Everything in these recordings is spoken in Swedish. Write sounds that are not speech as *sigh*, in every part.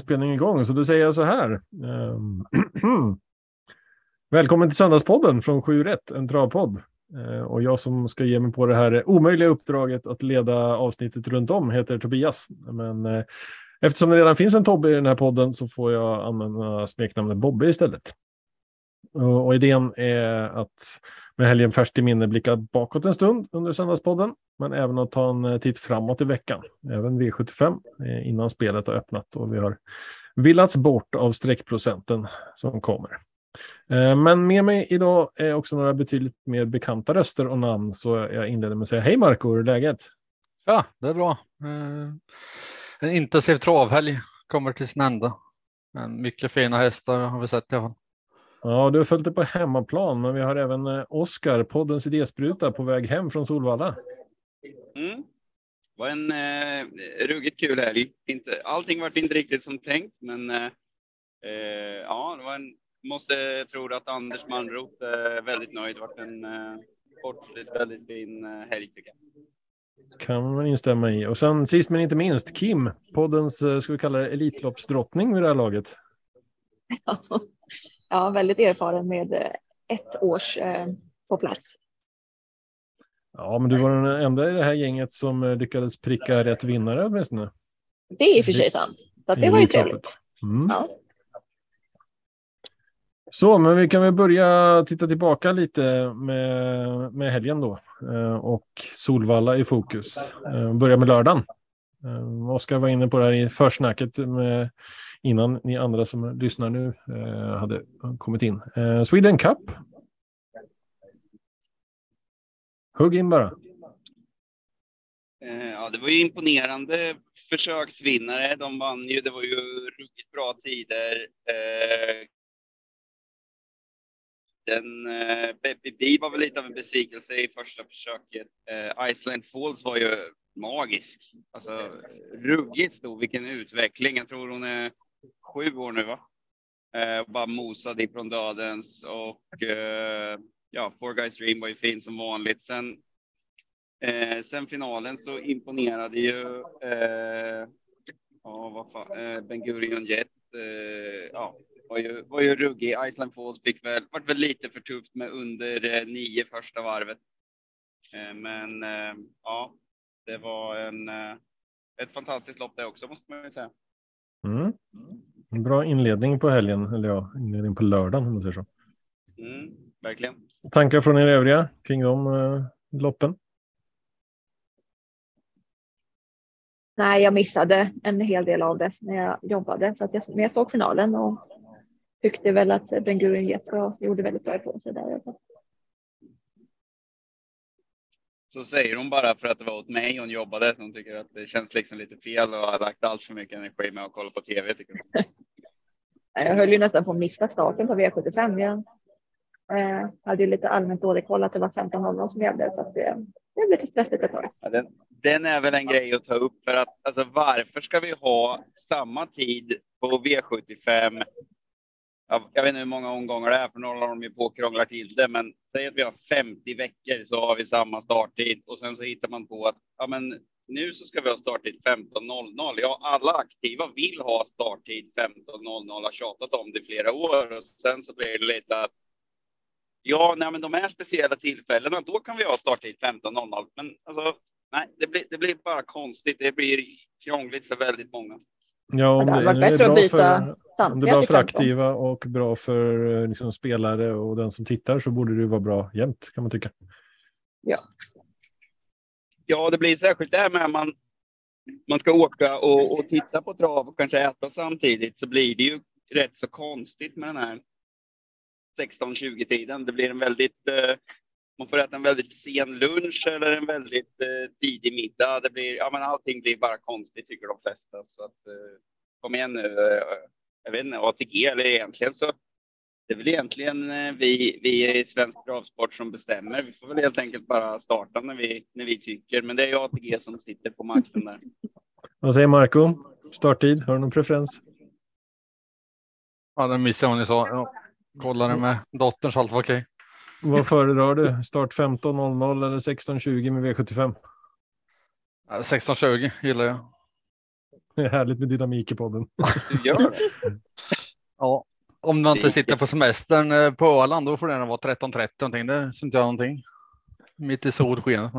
inspelning igång. Så då säger jag så här. Ehm, *clears throat* välkommen till Söndagspodden från 7 rätt, en travpodd. Eh, och jag som ska ge mig på det här omöjliga uppdraget att leda avsnittet runt om heter Tobias. Men eh, eftersom det redan finns en Tobbe i den här podden så får jag använda smeknamnet Bobbe istället. Och idén är att med helgen färskt i minne blicka bakåt en stund under Söndagspodden, men även att ta en eh, titt framåt i veckan, även V75 eh, innan spelet har öppnat och vi har villats bort av streckprocenten som kommer. Eh, men med mig idag är också några betydligt mer bekanta röster och namn, så jag inleder med att säga hej Marco, hur är läget? Ja, det är bra. En intensiv travhelg kommer till sin ände. Men mycket fina hästar har vi sett i alla fall. Ja, du har följt det på hemmaplan, men vi har även eh, Oskar, poddens idéspruta, på väg hem från Solvalla. Mm. Det var en eh, ruggigt kul helg. Inte, allting vart inte riktigt som tänkt, men eh, eh, ja, det var en, måste tro att Anders Malmroth är väldigt nöjd. Det vart en eh, sportsligt väldigt fin eh, helg tycker jag. Kan man instämma i. Och sen sist men inte minst, Kim, poddens, eh, ska vi kalla det elitloppsdrottning vid det här laget. Ja, *laughs* väldigt erfaren med eh, ett års eh, på plats. Ja, men du var den enda i det här gänget som eh, lyckades pricka rätt vinnare åtminstone. Det är i och för sig sant. Så det var ju trevligt. Mm. Ja. Så, men vi kan väl börja titta tillbaka lite med, med helgen då. Och Solvalla i fokus. Börja med lördagen. Oskar var inne på det här i försnacket med, innan ni andra som lyssnar nu eh, hade kommit in. Eh, Sweden Cup. Hugg in bara. Eh, ja, det var ju imponerande försöksvinnare. De vann ju. Det var ju ruggigt bra tider. Eh, den eh, Baby B var väl lite av en besvikelse i första försöket. Eh, Iceland Falls var ju magisk. Alltså ruggigt stor. Vilken utveckling. Jag tror hon är sju år nu, va? Eh, bara mosade ifrån dödens och eh, ja, Four Guys Dream var ju fin som vanligt. Sen Eh, sen finalen så imponerade ju eh, ja, vad fan, eh, Ben Gurion Jet. Eh, ja, var ju, var ju ruggig. Iceland Falls fick väl, vart väl lite för tufft med under eh, nio första varvet. Eh, men eh, ja, det var en, eh, ett fantastiskt lopp det också måste man ju säga. Mm. En bra inledning på helgen, eller ja, inledning på lördagen om man säger så. Mm, verkligen. Tankar från er övriga kring de eh, loppen? Nej, jag missade en hel del av det när jag jobbade. Så att jag, men jag såg finalen och tyckte väl att Ben Gurion Jetro gjorde väldigt bra ifrån sig där. Så säger hon bara för att det var åt mig hon jobbade. Så hon tycker att det känns liksom lite fel och har lagt allt för mycket energi med att kolla på tv. Tycker hon. *laughs* Jag höll ju nästan på att missa starten på V75. Jag eh, hade ju lite allmänt dålig koll att det var 15.00 som gällde. Så att det, det blev lite stressigt ett tag. Ja, den, den är väl en grej att ta upp för att alltså, varför ska vi ha samma tid på V75? Ja, jag vet inte hur många omgångar det är, för några av dem är på krånglar till det, men säg att vi har 50 veckor så har vi samma starttid och sen så hittar man på att ja, men nu så ska vi ha starttid 15.00. Ja, alla aktiva vill ha starttid 15.00, har tjatat om det i flera år och sen så blir det lite att Ja, nej, men de här speciella tillfällena, då kan vi ha starttid 15.00. Men alltså, nej, det blir, det blir bara konstigt. Det blir krångligt för väldigt många. Ja, om Det hade det, varit är bättre att bra byta för, om det är samtliga bra för 15. aktiva och bra för eh, liksom, spelare och den som tittar så borde det ju vara bra jämt kan man tycka. Ja, det blir särskilt det här med att man, man ska åka och, och titta på trav och kanske äta samtidigt så blir det ju rätt så konstigt med den här 16-20 tiden. Det blir en väldigt eh, man får äta en väldigt sen lunch eller en väldigt eh, tidig middag. Det blir, ja, men allting blir bara konstigt tycker de flesta. Så att, eh, kom igen nu. Eh, jag vet inte, ATG eller egentligen så det är väl egentligen eh, vi, vi i svensk travsport som bestämmer. Vi får väl helt enkelt bara starta när vi, när vi tycker. Men det är ju ATG som sitter på makten där. Vad säger Marco? Starttid, har du någon preferens? Ja, den missade hon ni sa. Ja, kollade med dottern så allt var okej. Vad föredrar du? Start 15.00 eller 16.20 med V75? Ja, 16.20 gillar jag. Det är härligt med dynamik i podden. Gör det? Ja, om man inte sitter på semestern eh, på Öland, då får det vara 13.30 någonting. Det är inte jag någonting. Mitt i solskenet.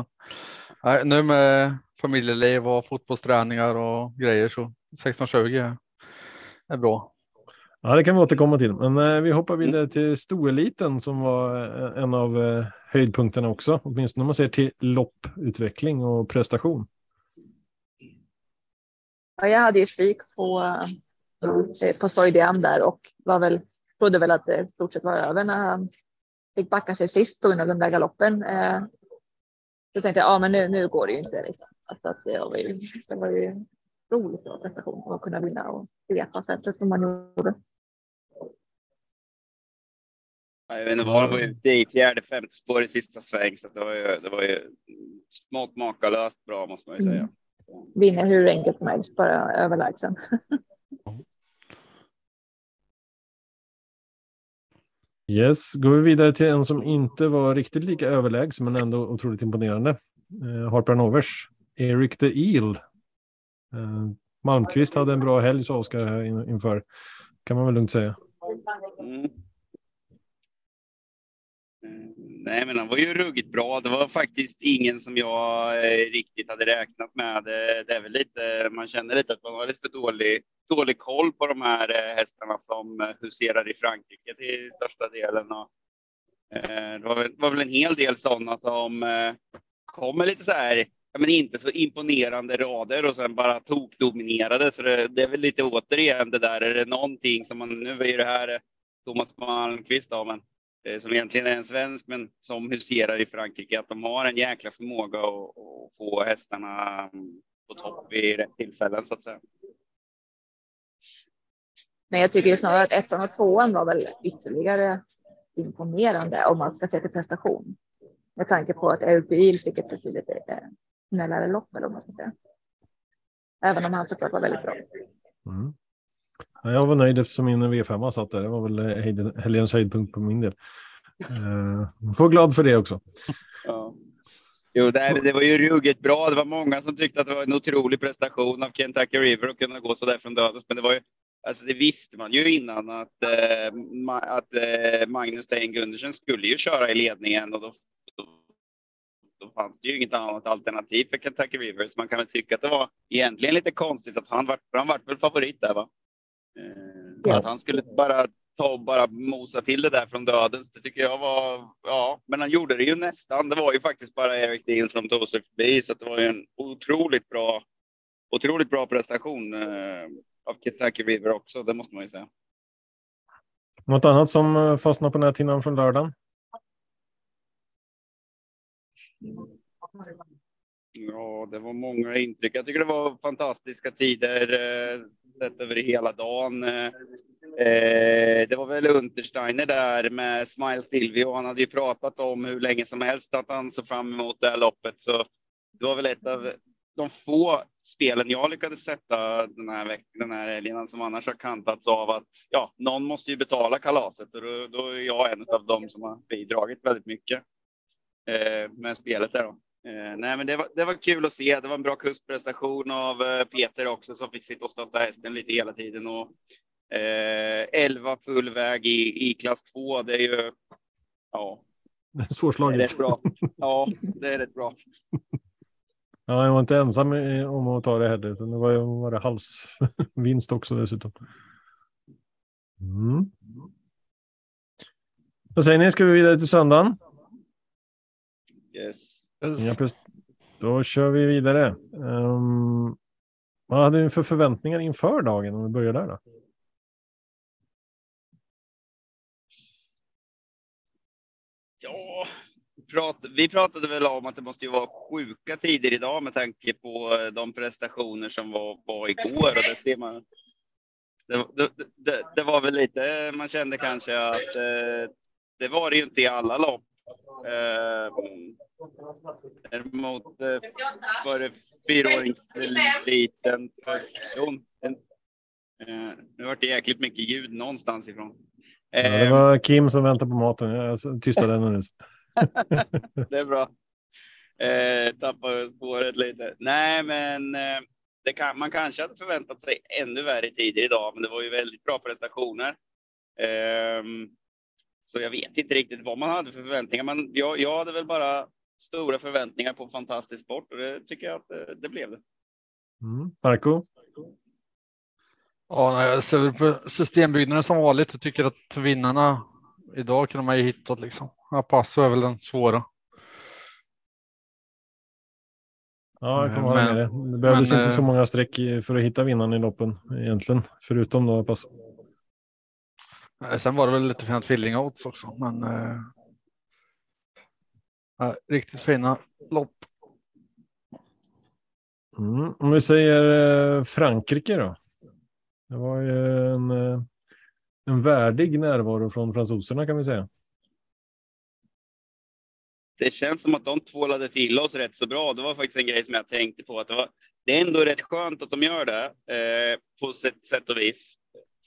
Nej, nu med familjeliv och fotbollsträningar och grejer så 16.20 är bra. Ja, det kan vi återkomma till. Men eh, vi hoppar vidare till stoeliten som var eh, en av eh, höjdpunkterna också. Åtminstone om man ser till lopputveckling och prestation. Ja, jag hade ju spik på, eh, på Stoidiam där och var väl, trodde väl att det stort sett var över när han fick backa sig sist på grund av den där galoppen. Eh, så tänkte jag, ja men nu, nu går det ju inte. Liksom. Alltså att det, var ju, det var ju roligt bra prestation att kunna vinna och svepa sättet som man gjorde. Jag vet inte vad, det var ute i fjärde, femte spår i sista sväng, så det var ju, det var ju smått makalöst bra måste man ju säga. Mm. Vinner hur enkelt som helst, bara överlägsen. *laughs* Yes, går vi vidare till en som inte var riktigt lika överlägsen men ändå otroligt imponerande. Eh, Harper Novers, Eric the Eel. Eh, Malmqvist hade en bra helg sa Oskar in, inför, kan man väl lugnt säga. Mm. Nej, men han var ju ruggigt bra. Det var faktiskt ingen som jag eh, riktigt hade räknat med. Det, det är väl lite, man känner lite att man har lite för dålig, dålig koll på de här eh, hästarna som eh, huserar i Frankrike till största delen. Och, eh, det var väl, var väl en hel del sådana som eh, kommer lite så här, ja, men inte så imponerande rader och sen bara tokdominerade. Så det, det är väl lite återigen det där, är det någonting som man, nu är ju det här Thomas Malmqvist då, men som egentligen är en svensk men som huserar i Frankrike, att de har en jäkla förmåga att, att få hästarna på topp vid rätt tillfällen så att säga. Men jag tycker snarare att ettan och tvåan var väl ytterligare imponerande om man ska se till prestation. Med tanke på att Erbil fick ett betydligt eh, snällare lopp eller om man ska säga. Även om han såklart var väldigt bra. Mm. Jag var nöjd eftersom min V5 satt där. Det var väl eh, helgens höjdpunkt på min del. Uh, får glad för det också. *laughs* Ja. Jo, det, det, var ju ruggigt bra. Det var många som tyckte att det var en otrolig prestation av Kentucky River att kunna gå så där från dödens. Men det var ju, alltså det visste man ju innan att, eh, ma, att eh, Magnus Dejen Gundersen skulle ju köra i ledningen och då, då, då, fanns det ju inget annat alternativ för Kentucky River. Så man kan väl tycka att det var egentligen lite konstigt att han var, han var väl favorit där va? Ja. Att han skulle bara ta och bara mosa till det där från dödens, det tycker jag var, ja, men han gjorde det ju nästan. Det var ju faktiskt bara Erik Dean som tog sig förbi, så det var ju en otroligt bra, otroligt bra prestation eh, av Kentucky River också, det måste man ju säga. Något annat som eh, fastnar på näthinnan från lördagen? Ja, det var många intryck. Jag tycker det var fantastiska tider. Eh, sett över hela dagen. Eh, det var väl Untersteiner där med Smile Silvio. Han hade ju pratat om hur länge som helst att han såg fram emot det här loppet. Så det var väl ett av de få spelen jag lyckades sätta den här veckan, den här helgen som annars har kantats av att ja, någon måste ju betala kalaset och då, då är jag en av dem som har bidragit väldigt mycket eh, med spelet där då. Eh, nej, men det var, det var kul att se. Det var en bra kustprestation av eh, Peter också som fick sitta och stötta hästen lite hela tiden och eh, 11 full väg i, i klass 2. Det är ju. Ja. Svårslaget. Det är rätt bra. Ja, det är rätt bra. Ja, jag var inte ensam om att ta det heller, utan det var, var det halsvinst också dessutom. Mm. Vad säger ni? Ska vi vidare till söndagen? Yes. Ja, plus, då kör vi vidare. Um, vad hade ni för förväntningar inför dagen om vi börjar där då? Ja, vi pratade väl om att det måste ju vara sjuka tider idag med tanke på eh, de prestationer som var, var igår. Och det, ser man, det, det, det, var väl lite, man kände kanske att eh, det var det ju inte i alla lopp. Däremot eh, var det fyraåringseliten eh, Nu vart det jäkligt mycket ljud någonstans ifrån. Ja, det var Kim som väntade på maten. Jag tystade henne nu. *laughs* det är bra. Eh, tappade spåret lite. Nej, men eh, det kan, man kanske hade förväntat sig ännu värre tider idag, men det var ju väldigt bra prestationer. Um, så jag vet inte riktigt vad man hade för förväntningar. Men jag, jag hade väl bara stora förväntningar på fantastisk sport och det tycker jag att det, det blev det. Mm. Marco? Ja, jag ser på systembyggnaden som vanligt. Jag tycker att vinnarna idag kunde man ju hittat liksom. Apasso är väl den svåra. Ja, jag kan hålla med dig. Det behövdes men, inte så eh, många streck för att hitta vinnaren i loppen egentligen, förutom då Apasso. Sen var det väl lite fina tvillingodds också, men. Eh, riktigt fina lopp. Mm, om vi säger eh, Frankrike då. Det var ju en, eh, en värdig närvaro från fransoserna kan vi säga. Det känns som att de tvålade till oss rätt så bra. Det var faktiskt en grej som jag tänkte på. Att det, var, det är ändå rätt skönt att de gör det eh, på sätt, sätt och vis.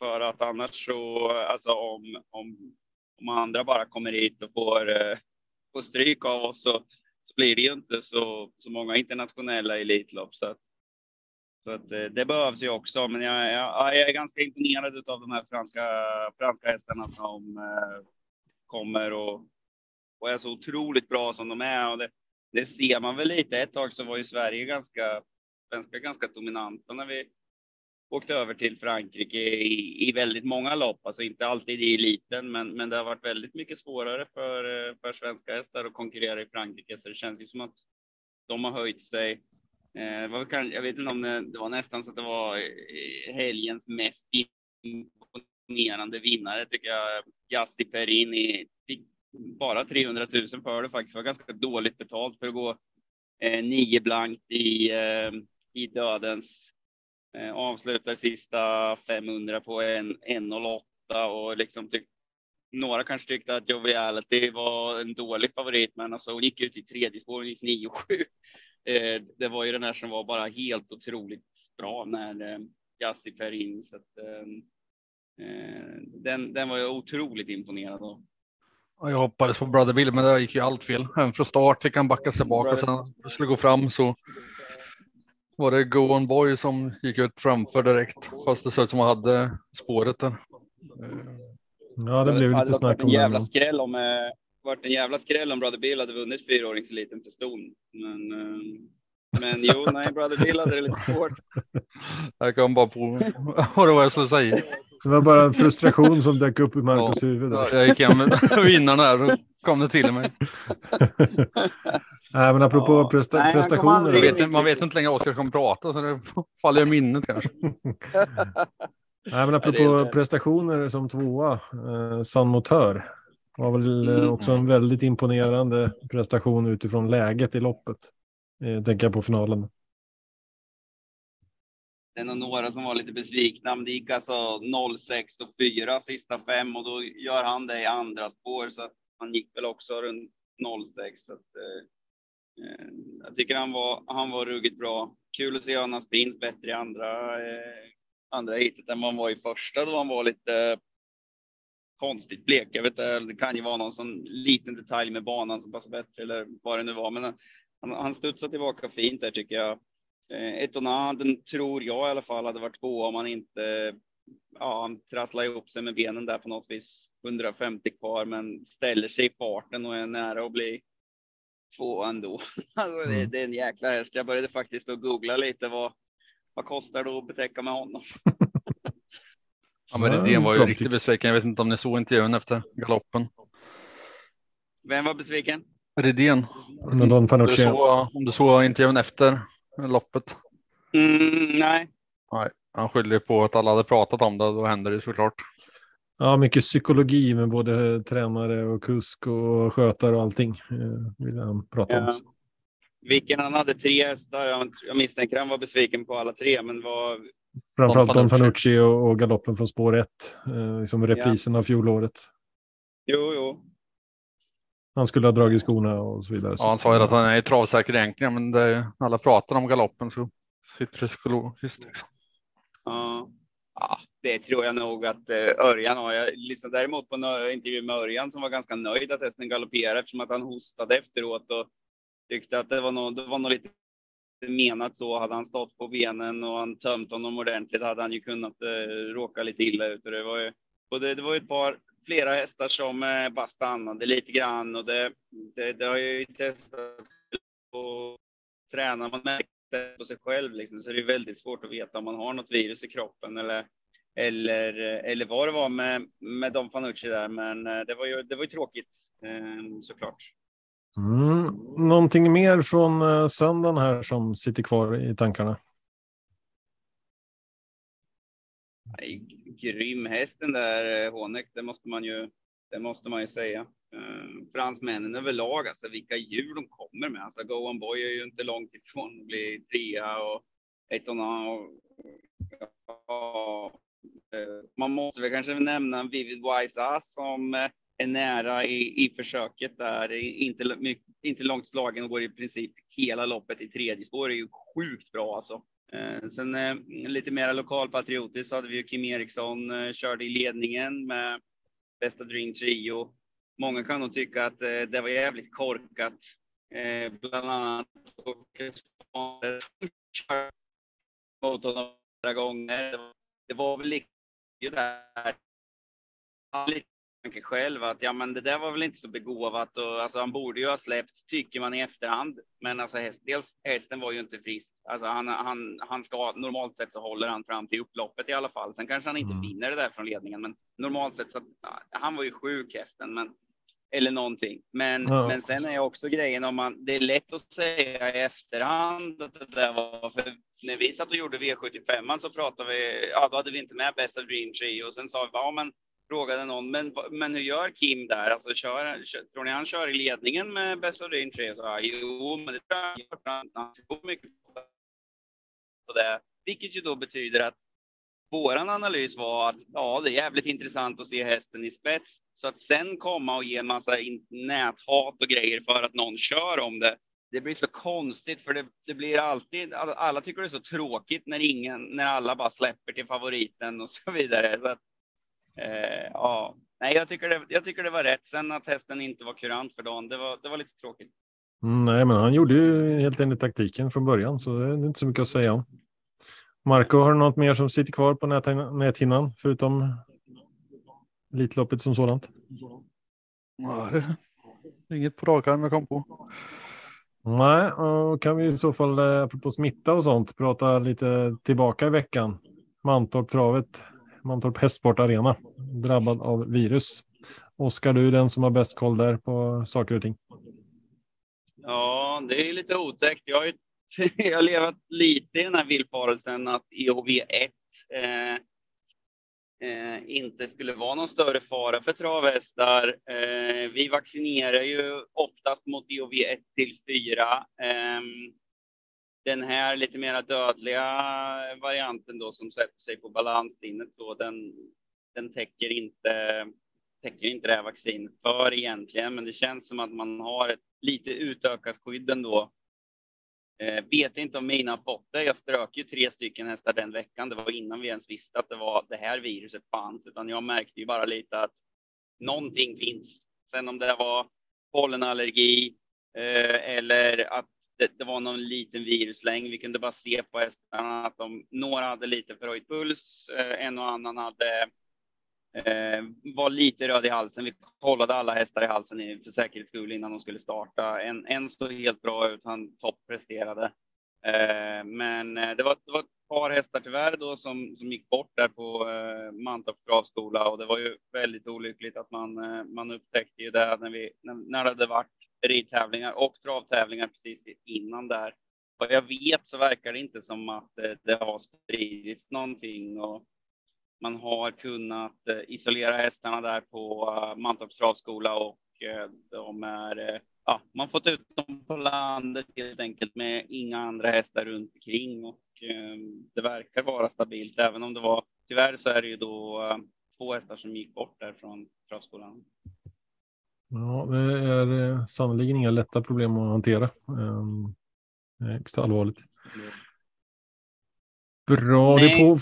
För att annars så, alltså om, om, om andra bara kommer hit och får, eh, får stryk av oss så, så blir det ju inte så, så många internationella elitlopp. Så att, så att eh, det behövs ju också. Men jag, jag, jag är ganska imponerad av de här franska, franska hästarna som eh, kommer och, och är så otroligt bra som de är. Och det, det ser man väl lite. Ett tag så var ju Sverige ganska, ganska, ganska dominanta när vi åkt över till Frankrike i, i väldigt många lopp, alltså inte alltid i eliten, men, men det har varit väldigt mycket svårare för, för svenska hästar att konkurrera i Frankrike, så det känns ju som att de har höjt sig. Eh, var kan, jag vet inte om det, det, var nästan så att det var eh, helgens mest imponerande vinnare tycker jag. Gassi Perini fick bara 300 000 för det faktiskt. Det var ganska dåligt betalt för att gå eh, nio blankt i, eh, i dödens Eh, avslutar sista 500 på en 1.08 och liksom tyck, några kanske tyckte att Joviality var en dålig favorit, men alltså hon gick ut i tredje spår, hon gick 9-7. Eh, det var ju den här som var bara helt otroligt bra när eh, Perin. Så att, ehm, eh, den, den var jag otroligt imponerad av. Jag hoppades på Brother Bill, men det gick ju allt fel. Även från start fick han backa sig bak och sen skulle gå fram så var det Go On Boy som gick ut framför direkt, fast det såg ut som han hade spåret där. Ja, det blev lite snack om det. Jävla skräll om, eh, varit en jävla skräll om Brother Bill hade vunnit fyraåringseliten för ston. Men, eh, men jo, nej, Brother Bill hade det lite svårt. *laughs* Jag kom bara på vad det var jag skulle säga. Det var bara en frustration som dök upp i Marcus ja, huvud. Jag gick hem med *laughs* vinnarna här och kom det till mig. *laughs* Nej, men apropå ja. presta Nej, prestationer. Man vet, man vet inte längre vad Oskar kommer prata, så det faller i minnet kanske. *laughs* Nej, men apropå prestationer som tvåa, eh, San Motör var väl eh, mm. också en väldigt imponerande prestation utifrån läget i loppet. Eh, tänker jag på finalen. Det är nog några som var lite besvikna, men det gick alltså 06 och 4 sista fem och då gör han det i andra spår så att han gick väl också runt 06. Så att, Eh, Eh, jag tycker han var, han var ruggigt bra. Kul att se honom sprint bättre i andra, eh, andra hitet än vad han var i första då han var lite konstigt blek. Jag vet inte, det kan ju vara någon sån liten detalj med banan som passar bättre eller vad det nu var. Men han, han studsade tillbaka fint där tycker jag. Eh, Etona, den tror jag i alla fall hade varit två om han inte ja, han trasslar ihop sig med benen där på något vis. 150 kvar, men ställer sig i farten och är nära att bli två ändå. *laughs* Alltså, det, mm. det, är en jäkla häst. Jag började faktiskt att googla lite vad, vad kostar det att betäcka med honom? *laughs* ja, men Redén var ju riktigt besviken. Jag vet inte om ni såg intervjun efter galoppen. Vem var besviken? Redén. Men Don du såg, om du såg intervjun efter loppet? Mm, nej. Nej, han skyllde på att alla hade pratat om det. Då hände det såklart. Ja, mycket psykologi med både tränare och kusk och skötare och allting. Eh, vill han prata ja. om. Vilken han hade tre hästar. Jag misstänker han var besviken på alla tre, men var. Framförallt Don Fanucci och, och galoppen från spår ett, eh, liksom reprisen ja. av fjolåret. Jo, jo. Han skulle ha dragit skorna och så vidare. Ja, han sa ju att han är travsäker egentligen, men det, alla pratar om galoppen så sitter det psykologiskt. Liksom. Ja. Ja, det tror jag nog att eh, Örjan har. Jag lyssnade däremot på en intervju med Örjan som var ganska nöjd att hästen galopperade eftersom att han hostade efteråt och tyckte att det var nog, det var nog lite menat så. Hade han stått på benen och han tömt honom ordentligt hade han ju kunnat eh, råka lite illa ut. Och det var ju, både det, var ju ett par, flera hästar som eh, bara stannade lite grann och det, det, det har jag ju testat och tränar man märker på sig själv liksom, så är det väldigt svårt att veta om man har något virus i kroppen eller eller, eller vad det var med, med Don Fanucci där. Men eh, det var ju, det var ju tråkigt eh, såklart. Mm. Någonting mer från eh, söndagen här som sitter kvar i tankarna? Nej, grym häst den där Honeck, det måste man ju, det måste man ju säga. fransmännen överlag, alltså vilka djur de kommer med. Alltså Go On Boy är ju inte långt ifrån att bli trea och Etona och ja, Eh, Eh, man måste väl kanske nämna Vivid Wise Ass som eh, är nära i, i försöket där. Inte, inte långt slagen och går i princip hela loppet i tredje spår. är ju sjukt bra alltså. Eh, sen lite mer lokalpatriotiskt så hade vi ju Kim Eriksson körde i ledningen med bästa Dream Trio. Många kan nog tycka att det var jävligt korkat. Bland annat mot honom några gånger. Det var väl ju där lite själv att ja, men det där var väl inte så begåvat och alltså han borde ju ha släppt tycker man i efterhand. Men alltså häst, dels hästen var ju inte frisk. Alltså han, han, han ska normalt sett så håller han fram till upploppet i alla fall. Sen kanske han inte mm. vinner det där från ledningen, men normalt sett så han var ju sjuk hästen, men eller någonting. Men, ja, men sen är också grejen om man, det är lätt att säga i efterhand att det där var, för när vi satt och gjorde V75 så pratade vi, ja då hade vi inte med bästa Dream Tree och sen sa vi, ja men frågade någon, men, men hur gör Kim där? Alltså, kör, kör, tror ni han kör i ledningen med bästa Dream Tree? Så, ja, jo, men det tror jag han gör. mycket på det, vilket ju då betyder att våran analys var att ja, det är jävligt intressant att se hästen i spets. Så att sen komma och ge en massa näthat och grejer för att någon kör om det. Det blir så konstigt för det, det blir alltid, alla tycker det är så tråkigt när ingen, när alla bara släpper till favoriten och *laughs* så vidare. Så att, eh, ja, nej, jag tycker, det, jag tycker det var rätt. Sen att hästen inte var kurant för dagen, det var, det var lite tråkigt. Mm, nej, men han gjorde ju helt enligt taktiken från början, så det är inte så mycket att säga om. Marco, har du något mer som sitter kvar på näthinnan förutom Elitloppet som sådant? Nej, inget på rak arm jag kom på. Nej, och kan vi i så fall, eh, apropå smitta och sånt, prata lite tillbaka i veckan. Mantorp travet, Mantorp Hästsport Arena, drabbad av virus. Oskar, du är den som har bäst koll där på saker och ting. Ja, det är lite otäckt. Jag har ju *laughs* jag har levat lite i den här villfarelsen att EHV-1 eh, Eh, inte skulle vara någon större fara för travhästar. Eh, vi vaccinerar ju oftast mot IHV1 till 4. Ehm, den här lite mer dödliga varianten då som sätter sig på balanssinnet så den, den täcker inte täcker inte det här vaccinet för egentligen, men det känns som att man har ett lite utökat skydd ändå Eh, Eh, vet inte om mina fått det. Jag strök ju tre stycken hästar den veckan. Det var innan vi ens visste att det var det här viruset fanns, utan jag märkte ju bara lite att någonting finns. Sen om det var pollenallergi eh, eller att det, det, var någon liten viruslängd. Vi kunde bara se på hästarna att de, några hade lite förhöjd puls, eh, en och annan hade Eh, var lite röd i halsen. Vi kollade alla hästar i halsen för säkerhets skull innan de skulle starta. En, en stod helt bra ut, han toppresterade. Eh, men eh, det var, det var ett par hästar tyvärr då som, som gick bort där på eh, Mantorps travskola och det var ju väldigt olyckligt att man, eh, man upptäckte ju det när, vi, när, när det hade varit ridtävlingar och travtävlingar precis innan där. Vad jag vet så verkar det inte som att eh, det har spridits någonting och man har kunnat eh, isolera hästarna där på eh, Mantorps travskola och eh, de är, ja, man fått ut dem på landet helt enkelt med inga andra hästar runt omkring och det verkar vara stabilt, även om det var, tyvärr så är det ju då två hästar som gick bort där från travskolan. Ja, det är sannerligen inga lätta problem att hantera. Det är extra allvarligt. Bra, Nej. det på...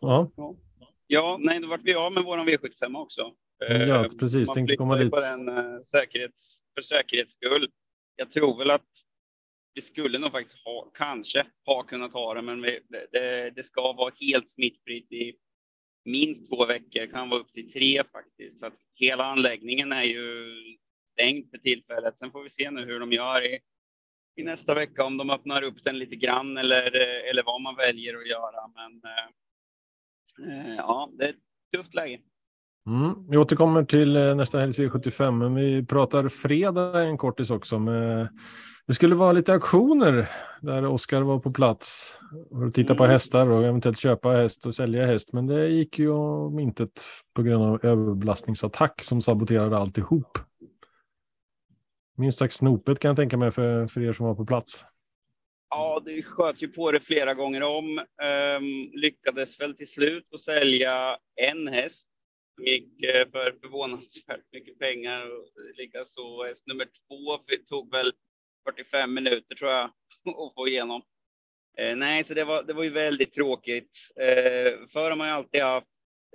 Ja. Ja, nej, då vart vi av med våran V75 också. Ja, eh, precis. Man Tänkte komma dit. på den uh, säkerhets, för säkerhets skull. Jag tror väl att vi skulle nog faktiskt ha, kanske ha kunnat ha det, men vi, det, det, ska vara helt smittfritt i minst två veckor, kan vara upp till tre faktiskt. Så att hela anläggningen är ju stängd för tillfället. Sen får vi se nu hur de gör i, i nästa vecka, om de öppnar upp den lite grann eller, eller vad man väljer att göra. Men eh, ja, det är ett tufft läge. Mm. Vi återkommer till eh, nästa helg V75, men vi pratar fredag en kortis också. Med... Det skulle vara lite auktioner där Oskar var på plats för att titta på mm. hästar och eventuellt köpa häst och sälja häst. Men det gick ju om intet på grund av överbelastningsattack som saboterade alltihop. Minst sagt snopet kan jag tänka mig för, för er som var på plats. Ja, det sköt ju på det flera gånger om. Um, lyckades väl till slut att sälja en häst. Gick eh, för förvånansvärt mycket pengar. Likaså häst nummer två tog väl 45 minuter tror jag *laughs* att få igenom. Uh, nej, så det var, det var ju väldigt tråkigt. Uh, förr har man ju alltid haft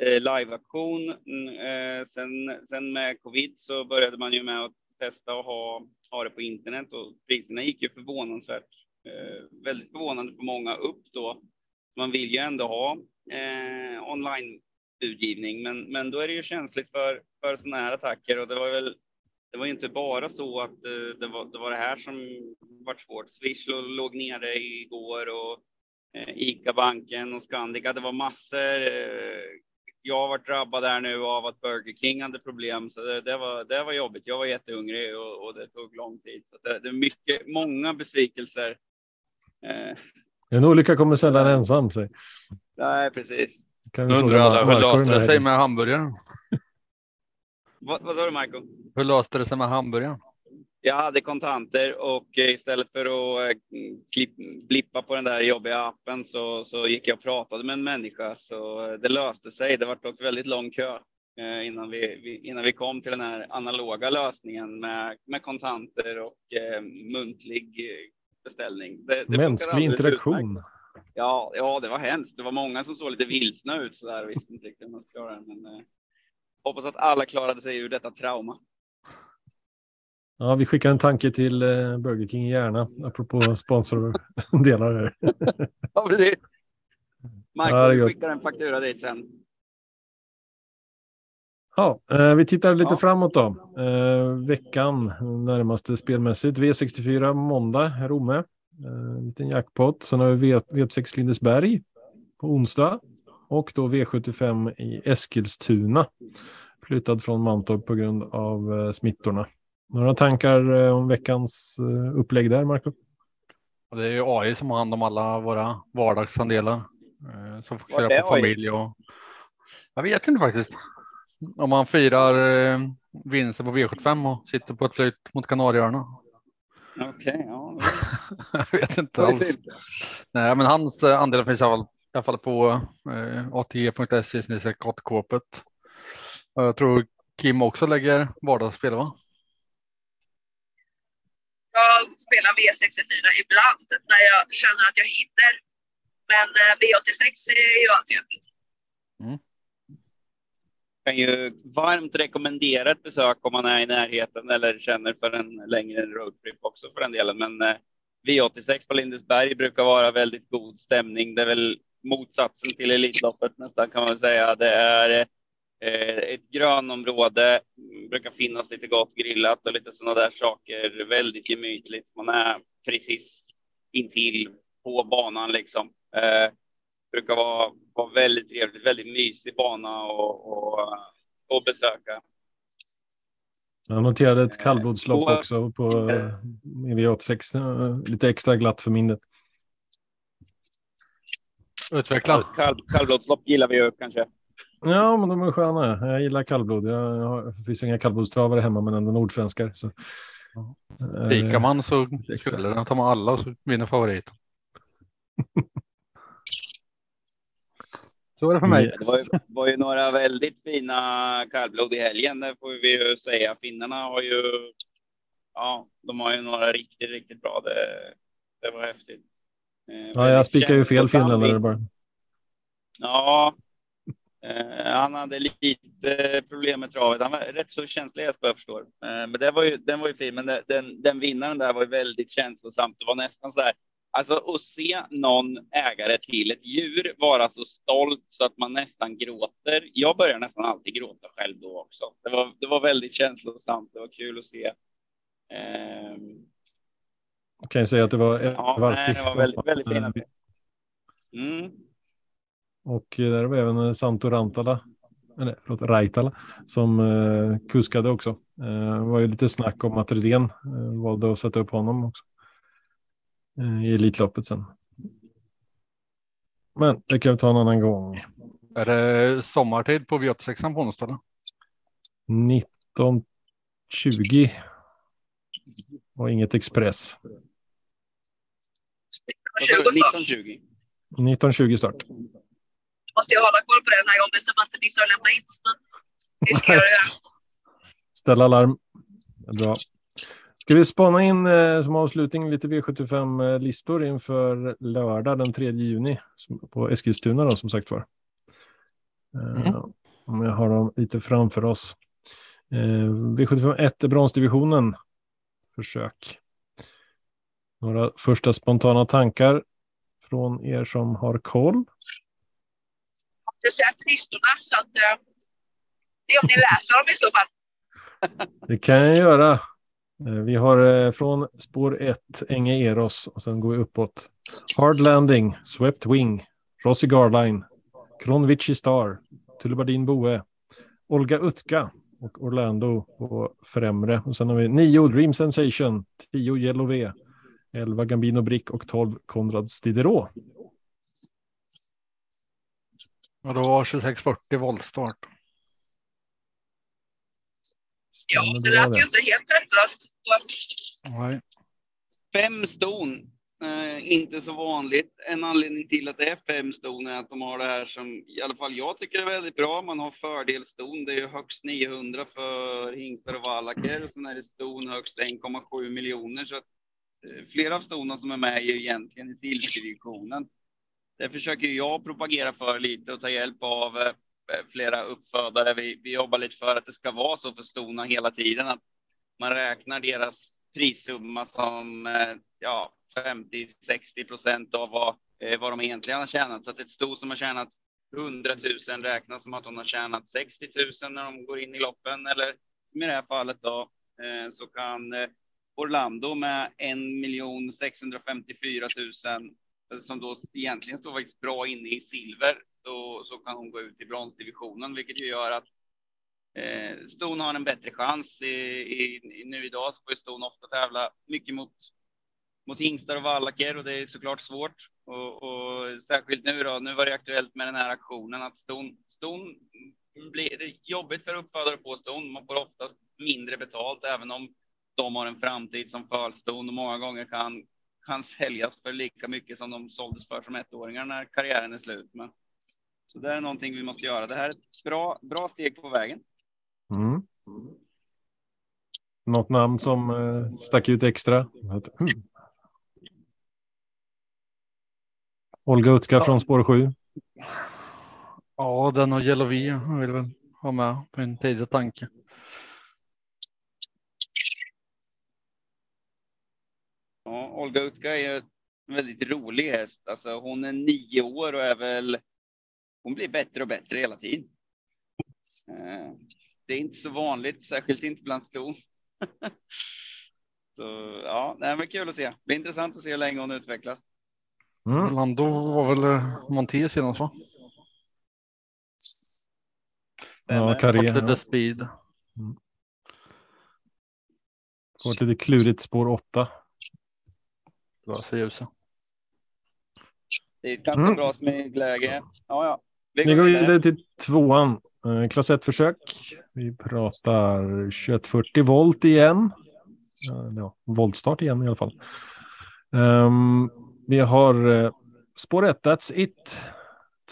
uh, liveaktion. Uh, sen, sen med covid så började man ju med att testa att ha, ha det på internet och priserna gick ju förvånansvärt, Eh, väldigt förvånande för många upp då. Man vill ju ändå ha eh, online utgivning, men, men då är det ju känsligt för, för sådana här attacker och det var väl det var ju inte bara så att eh, det, var, det var det här som var svårt. Swish låg nere igår och eh, ICA-banken och Scandica. Det var massor eh, jag har varit drabbad där nu av att Burger King hade problem, så det, det var, det var jobbigt. Jag var jättehungrig och, och det tog lång tid. Så det, det är mycket, många besvikelser. Eh. En olycka kommer sällan ensam. Sig. Nej, precis. Kan vi undrar alla, hur löste det sig med hamburgaren? *laughs* vad, vad sa du, Marco? Hur löste det sig med hamburgaren? jag hade kontanter och eh, istället för att eh, klipp, blippa på den där jobbiga appen så, så gick jag och pratade med en människa så det löste sig. Det var dock väldigt lång kö innan vi, innan vi kom till den här analoga lösningen med, med kontanter och muntlig beställning. Det, det Mänsklig interaktion. Ja, ja, det var hemskt. Det var många som såg lite vilsna ut så där. Visste inte riktigt hur man ska göra men eh, hoppas att alla klarade sig ur detta trauma. Ja, vi skickar en tanke till eh, Burger King gärna, apropå sponsordelar. *laughs* ja, precis. Marco, ja, skickar en faktura dit sen. Ja, eh, vi tittar lite ja. framåt då. Eh, veckan närmaste spelmässigt. V64 måndag, Romme. Eh, en liten jackpot. Sen har vi V6 Lindesberg på onsdag. Och då V75 i Eskilstuna. Flyttad från Mantorp på grund av smittorna. Några tankar om veckans upplägg där, Marco? Det är ju AI som har hand om alla våra vardagsandelar som fokuserar på familj och jag vet inte faktiskt. Om man firar vinsten på V75 och sitter på ett flyt mot Kanarieöarna. Okej, okay, ja. *laughs* jag vet inte alls. Nej, men hans andel finns i alla fall, i alla fall på eh, ATG.se kottkåpet. Jag tror Kim också lägger vardagsspel, va? Jag spelar V64 ibland när jag känner att jag hinner. Men eh, V86 är ju alltid öppet. Mm kan ju varmt rekommendera ett besök om man är i närheten eller känner för en längre roadtrip också för den delen. Men eh, V86 på Lindesberg brukar vara väldigt god stämning. Det är väl motsatsen till Elitloppet nästan kan man säga. Det är Eh, ett grönområde, brukar finnas lite gott grillat och lite sådana där saker. Väldigt gemytligt. Man är precis intill på banan liksom. Eh, brukar vara, vara väldigt trevligt, väldigt mysig bana och, och, och besöka. Jag noterade ett kallblodslopp eh, också på V86. Eh, lite extra glatt för minnet. Utveckla. Kall, kallblodslopp gillar vi ju kanske. Ja, men de är sköna. Jag gillar kallblod. Jag har, det finns inga kallblodstravare hemma, men ändå nordsvenskar. Så. Pikar man så skulle den tar man alla och så vinner favorit. *laughs* så är det för mig. Det var ju, var ju, några väldigt fina kallblod i helgen, det får vi ju säga. Finnarna har ju, ja, de har ju några riktigt, riktigt bra. Det, det var häftigt. Eh, ja, jag spikar ju fel finländare bara. Ja, Eh, han hade lite problem med travet. Han var rätt så känslig häst vad jag förstår. Eh, men det var ju, den var ju fin. Men det, den, den vinnaren där var ju väldigt känslosamt. Det var nästan så här. Alltså att se någon ägare till ett djur vara så stolt så att man nästan gråter. Jag börjar nästan alltid gråta själv då också. Det var, det var väldigt känslosamt. Det var kul att se. Eh, Jag kan ju säga att det var ja, nej, det var väldigt, väldigt fina. Mm. Och där var även Santo Rantala, eller förlåt, Raitala, som eh, kuskade också. Eh, det var ju lite snack om att Redén eh, valde att sätta upp honom också. Eh, I Elitloppet sen. Men det kan vi ta en annan gång. Är det sommartid på V86 på onsdag? eller? 1920 och inget Express. 20 start. 1920. 1920 start. Måste jag hålla koll på det den här gången så man inte missar att lämna in. Men det ska jag göra. *laughs* Ställa larm. Bra. Ska vi spana in eh, som avslutning lite V75-listor inför lördag den 3 juni på Eskilstuna då, som sagt var. Eh, Om jag har dem lite framför oss. Eh, V75 1 är bronsdivisionen. Försök. Några första spontana tankar från er som har koll. Jag har sett listorna så att eh, det är om ni läser dem i så fall. Det kan jag göra. Eh, vi har eh, från spår 1 Enge Eros och sen går vi uppåt. Hard Landing, Swept Wing, Rossi Garline, Kronvici Star, Tullibardin Boe, Olga Utka och Orlando på främre. Och sen har vi 9 Dream Sensation, 10 Yellow V, 11 Gambino Brick och 12 Konrad Stiderå. Och då var 2640 voltstart. Ja, det lät ju inte helt lättlöst. Fem ston. Eh, inte så vanligt. En anledning till att det är fem ston är att de har det här som i alla fall jag tycker är väldigt bra. Man har fördelston. Det är ju högst 900 för hingstar och vallacker och sen är det ston högst 1,7 miljoner. Så att, eh, flera av stonen som är med är ju egentligen i silverdivisionen. Det försöker jag propagera för lite och ta hjälp av eh, Eh, flera uppfödare. Vi, vi jobbar lite för att det ska vara så för stona hela tiden. Att man räknar deras prissumma som eh, ja, 50-60 procent av vad, eh, vad de egentligen har tjänat. Så att ett sto som har tjänat 100 000 räknas som att hon har tjänat 60 000 när de går in i loppen. Eller som i det här fallet då, så kan Orlando med 1 654 000 som då egentligen står faktiskt bra inne i silver, så, så kan hon gå ut i bronsdivisionen, vilket ju gör att Eh, Ston har en bättre chans. I, i, i, nu idag så får ju Ston ofta tävla mycket mot, mot hingstar och vallacker och det är såklart svårt. Och, och särskilt nu då, nu var det aktuellt med den här aktionen att Ston, Ston blir det jobbigt för uppfödare att få Ston. Man får oftast mindre betalt även om de har en framtid som fölston och många gånger kan, kan säljas för lika mycket som de såldes för som ettåringar när karriären är slut. Men, så det är någonting vi måste göra. Det här är ett bra, bra steg på vägen. Mm. Något namn som eh, stack ut extra? Mm. Olga Utka från spår 7. Ja, den och jag vill väl ha med på en tidig tanke. Ja, Olga Utka är ju en väldigt rolig häst. Alltså, hon är nio år och är väl. Hon blir bättre och bättre hela tiden. Eh, Det är inte så vanligt, särskilt inte bland ston. *laughs* Så ja, det är kul att se. Det blir intressant att se hur länge hon utvecklas. Mm. Orlando var väl eh, Monté senast va? Ja. Carré. Fått lite Ja. speed. Får ett lite klurigt spår 8. Lösa ljuset. Det är ett ganska Mm. bra smygläge. Ja, ja. Vi går vidare. till tvåan. Eh, Klass 1-försök. Vi pratar 2140 volt igen. Eh, Ja, voltstart igen i alla fall. Ehm, vi har eh, spår 1, That's It.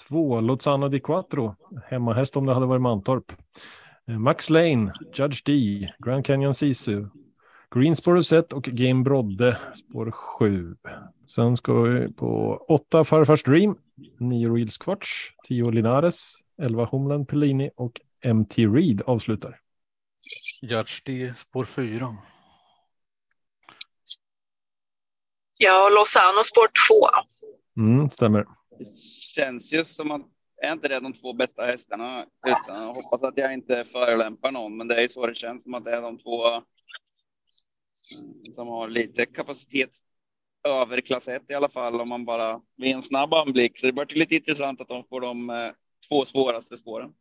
2, Lozano di Quattro. Hemmahäst om det hade varit Mantorp. Eh, Max Lane, Judge D, Grand Canyon Sisu. Greenspår Rosette och Game Brodde, spår 7. Sen ska vi på 8, Farfars Dream. 9 Reels Quartz, 10 Linares, 11 Homeland Pellini och MT Reed avslutar. Gärdsty spår fyra. Ja, Lozano spår två. Mm, stämmer. Det känns ju som att är inte det de två bästa hästarna? Utan jag hoppas att jag inte förolämpar någon, men det är ju så det känns som att det är de två som har lite kapacitet över klass 1 i alla fall om man bara vid en snabb anblick. Så det blir lite intressant att de får de eh, två svåraste spåren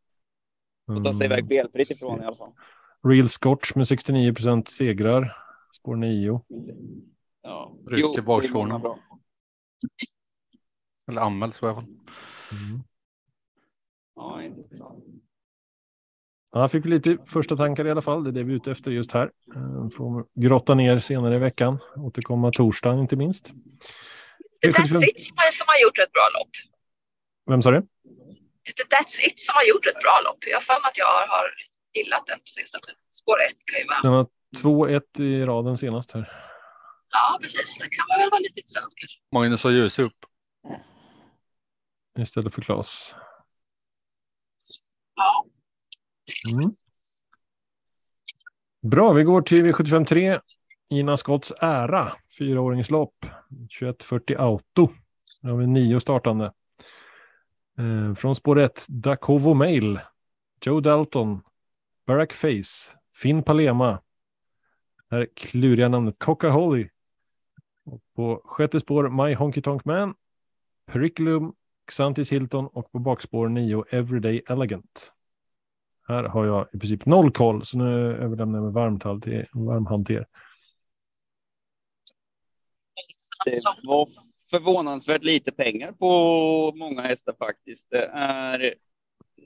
och ta sig iväg felfritt ifrån i alla fall. Real Scotch med 69 procent segrar. Spår 9. Ja, Rycker bakskorna. Eller anmäls i alla fall. Mm. Ja, intressant. Ja, fick vi lite första tankar i alla fall. Det är det vi är ute efter just här. Eh, Får grotta ner senare i veckan. Återkomma torsdagen inte minst. Det är V75 That's It som har, som har gjort ett bra lopp. Vem sa det? That's It som har gjort ett bra lopp. Jag har för mig att jag har, gillat den på sistone. Spår 1 kan ju vara. Den har 2-1 i raden senast här. Ja, precis. Det kan väl vara lite intressant kanske. Magnus har ljus upp. Istället för Klas. Ja. Mm. Bra, vi går till V753, Ina Scotts ära, fyraåringslopp. 2140 Auto. Där har vi nio startande. Eh, från spår 1, Dakovo Mail, Joe Dalton, Barack Face, Finn Palema. Det här kluriga namnet Coca Holly. Och på sjätte spår My Honky Tonk Man, Periculum, Xantis Hilton och på bakspår 9 Everyday Elegant. Här har jag i princip noll koll, så nu överlämnar jag med varmt hand till, varm hand till er. Det Som, var förvånansvärt lite pengar på många hästar faktiskt. Det är,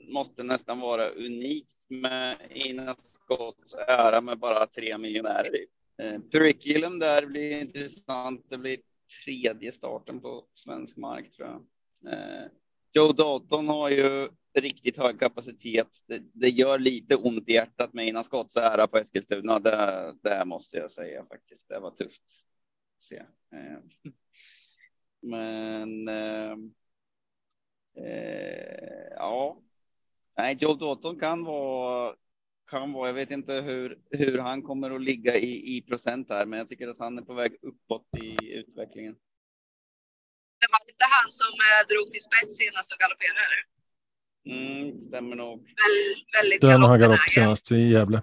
måste nästan vara unikt med Ina Scotts ära med bara tre miljonärer. Eh, Periculum där blir intressant. Det blir tredje starten på svensk mark tror jag. Eh, Joe Dalton har ju riktigt hög kapacitet. Det, det gör lite ont i hjärtat med innan skott så ära på Eskilstuna. Det, det måste jag säga faktiskt. Det var tufft. att Se. Eh, men eh, eh, ja, nej, Joe Dalton kan vara, kan vara, jag vet inte hur, hur han kommer att ligga i, i procent här, men jag tycker att han är på väg uppåt i utvecklingen det var inte han som eh, drog till spets senast och galopperade. Eller? Mm, stämmer nog. Väl, väldigt Den har galopp senast i Gävle.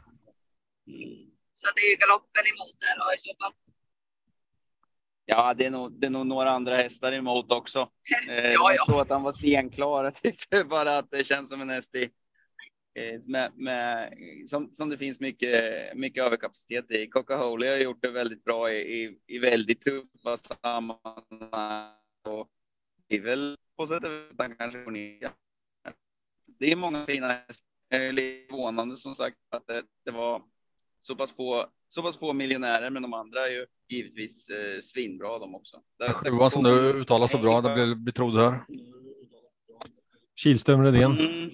Mm. Så det är ju galoppen emot där och i så fall. Ja, det är, nog, det är nog några andra hästar emot också. *laughs* Eh, Ja, var ja. så att han var stenklar. Jag tyckte bara att det känns som en häst i, eh, med, med, som, som det finns mycket, mycket överkapacitet i. Coca-Cola har gjort det väldigt bra i, i, i väldigt tuffa sammanhang. Och det är väl på sätt och vis han kanske går ner. Det är många fina hästar. Förvånande som sagt att det, det var så pass få så pass få miljonärer, men de andra är ju givetvis eh, svinbra de också. Sjuan som kommer- du uttalar så bra, det blir betrodd här. Kihlström Redén. Mm.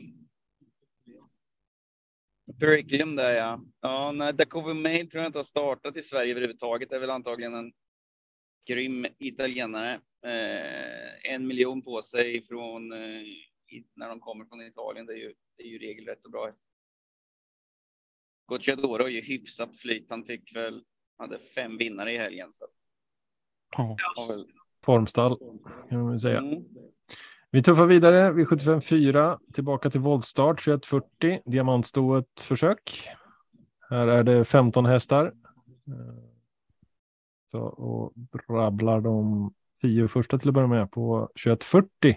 Periculum där ja. Ja, nej, Dacovo Mail tror jag inte har startat i Sverige överhuvudtaget. Det är väl antagligen en grym italienare. Eh, en miljon på sig från eh, när de kommer från Italien. Det är ju, det är ju i regel rätt så bra häst. Gocciadoro är ju hyfsat flyt. Han fick väl, hade fem vinnare i helgen. Så Ja. Formstall kan man säga. mm. Vi tuffar vidare vid 75-4. Tillbaka till voltstart 2140. Diamantstoet försök. Här är det 15 hästar. Eh, Så, och rabblar de tio första till att börja med på 2140.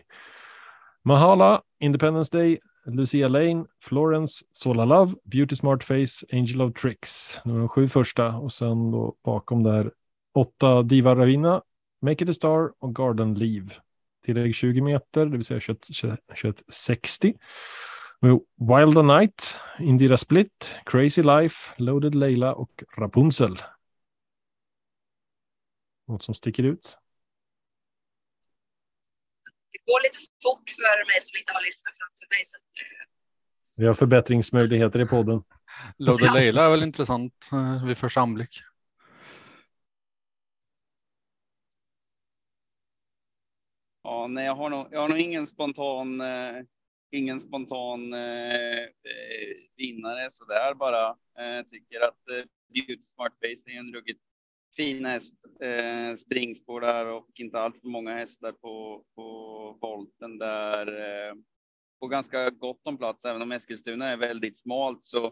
Mahala, Independence Day, Lucia Lane, Florence, Sola Love, Beauty Smart Face, Angel of Tricks. Nu är de sju första och sen då bakom där åtta Diva Ravina, Make It A Star och Garden Leave. Tillägg 20 meter, det vill säga 2160. Wild Wilda Night, Indira Split, Crazy Life, Loaded Leila och Rapunzel. Något som sticker ut? Går lite fort för mig som inte har listan framför mig. Så, eh, Vi har förbättringsmöjligheter i podden. Loaded Leila är väl intressant eh, vid första anblick. Ja, nej, jag har nog, jag har nog ingen spontan, eh, ingen spontan eh, eh vinnare så där bara. Eh, tycker att eh, Beauty Smart Face är en ruggigt fin häst. Eh, springspår där och inte allt för många hästar på, på volten där. Eh, på ganska gott om plats, även om Eskilstuna är väldigt smalt så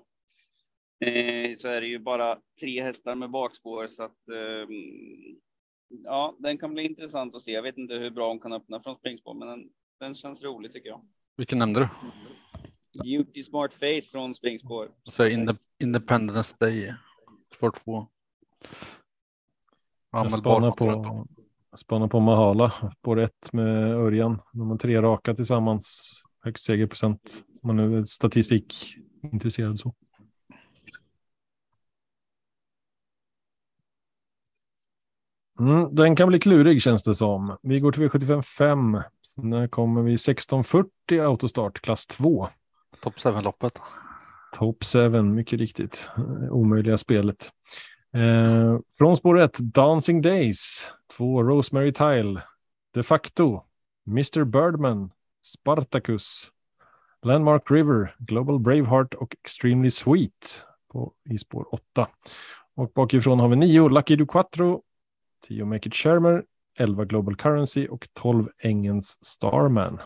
eh, så är det ju bara tre hästar med bakspår så att eh, ja, den kan bli intressant att se. Jag vet inte hur bra hon kan öppna från springspår, men den, den känns rolig tycker jag. Vilken nämnde du? Beauty Smart Face från springspår. Så Independence Day, spår 2. Jag spanar på, spanar på Mahala, spår 1 med Örjan. De har tre raka tillsammans, högst segerprocent. Man är statistikintresserad så. Mm, den kan bli klurig känns det som. Vi går till V75 5. När kommer vi 1640 autostart klass 2. Top 7-loppet. Top 7, mycket riktigt. Omöjliga spelet. Eh, från spår 1, Dancing Days. 2, Rosemary Tile. De facto, Mr Birdman, Spartacus, Landmark River, Global Braveheart och Extremely Sweet på, i spår 8. Och bakifrån har vi 9, Lucky Du Quattro, 10 Make It Shermer, 11 Global Currency och 12 Engens Starman.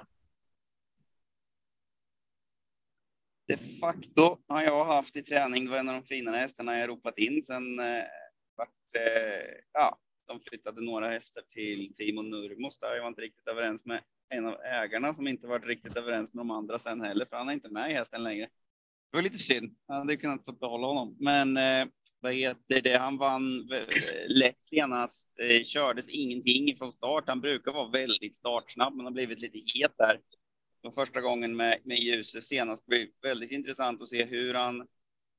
De facto har jag haft i träning, det var en av de finare hästarna jag ropat in sen eh, vart, eh, ja, de flyttade några hästar till Timo Nurmos där jag var inte riktigt överens med en av ägarna som inte varit riktigt överens med de andra sen heller, för han är inte med i hästen längre. Det var lite synd. Han hade kunnat få behålla honom, men eh, vad heter det? Han vann eh, lätt senast. Eh, kördes ingenting från start. Han brukar vara väldigt startsnabb, men har blivit lite het där. För första gången med, med ljuset senast. Det blir väldigt intressant att se hur han,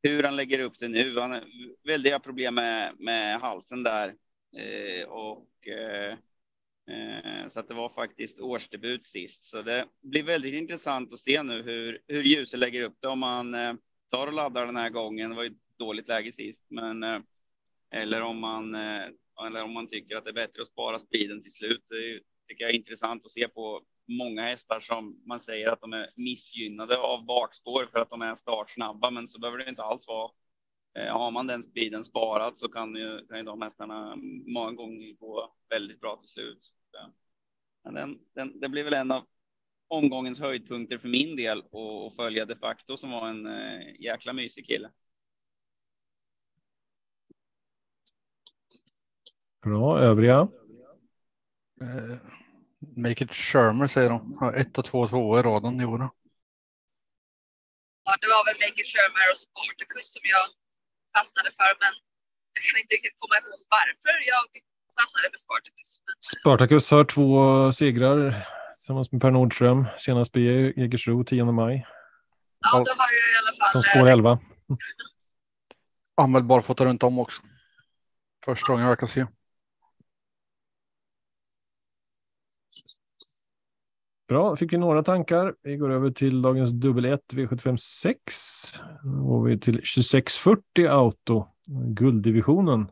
hur han lägger upp det nu. Han har väldiga problem med, med halsen där. Eh, och eh, eh, så att det var faktiskt årsdebut sist. Så det blir väldigt intressant att se nu hur, hur ljuset lägger upp det om han eh, tar och laddar den här gången. Det var ju dåligt läge sist, men eh, eller om man eh, eller om man tycker att det är bättre att spara speeden till slut. Det tycker jag är intressant att se på många hästar som man säger att de är missgynnade av bakspår för att de är startsnabba, men så behöver det inte alls vara. Eh, har man den speeden sparad så kan ju, kan ju de hästarna många gånger gå väldigt bra till slut. Men den, den, det blir väl en av omgångens höjdpunkter för min del och, följa de facto som var en äh, jäkla mysig kille. Bra, övriga? Uh, make it Shermer säger de. Har ett och två två i raden i år. Ja, det var väl Make it Shermer och Spartacus som jag fastnade för, men jag kan inte riktigt komma ihåg varför jag fastnade för Spartacus. Men... Spartacus har två segrar tillsammans med Per Nordström. Senast på Jägersro 10 maj. Ja, då har jag i alla fall. Från spår 11. Använd barfota runt om också. Första gången jag kan se. Bra, fick vi några tankar. Vi går över till dagens dubbel 1 V75 6. Då går vi till 2640 Auto, gulddivisionen.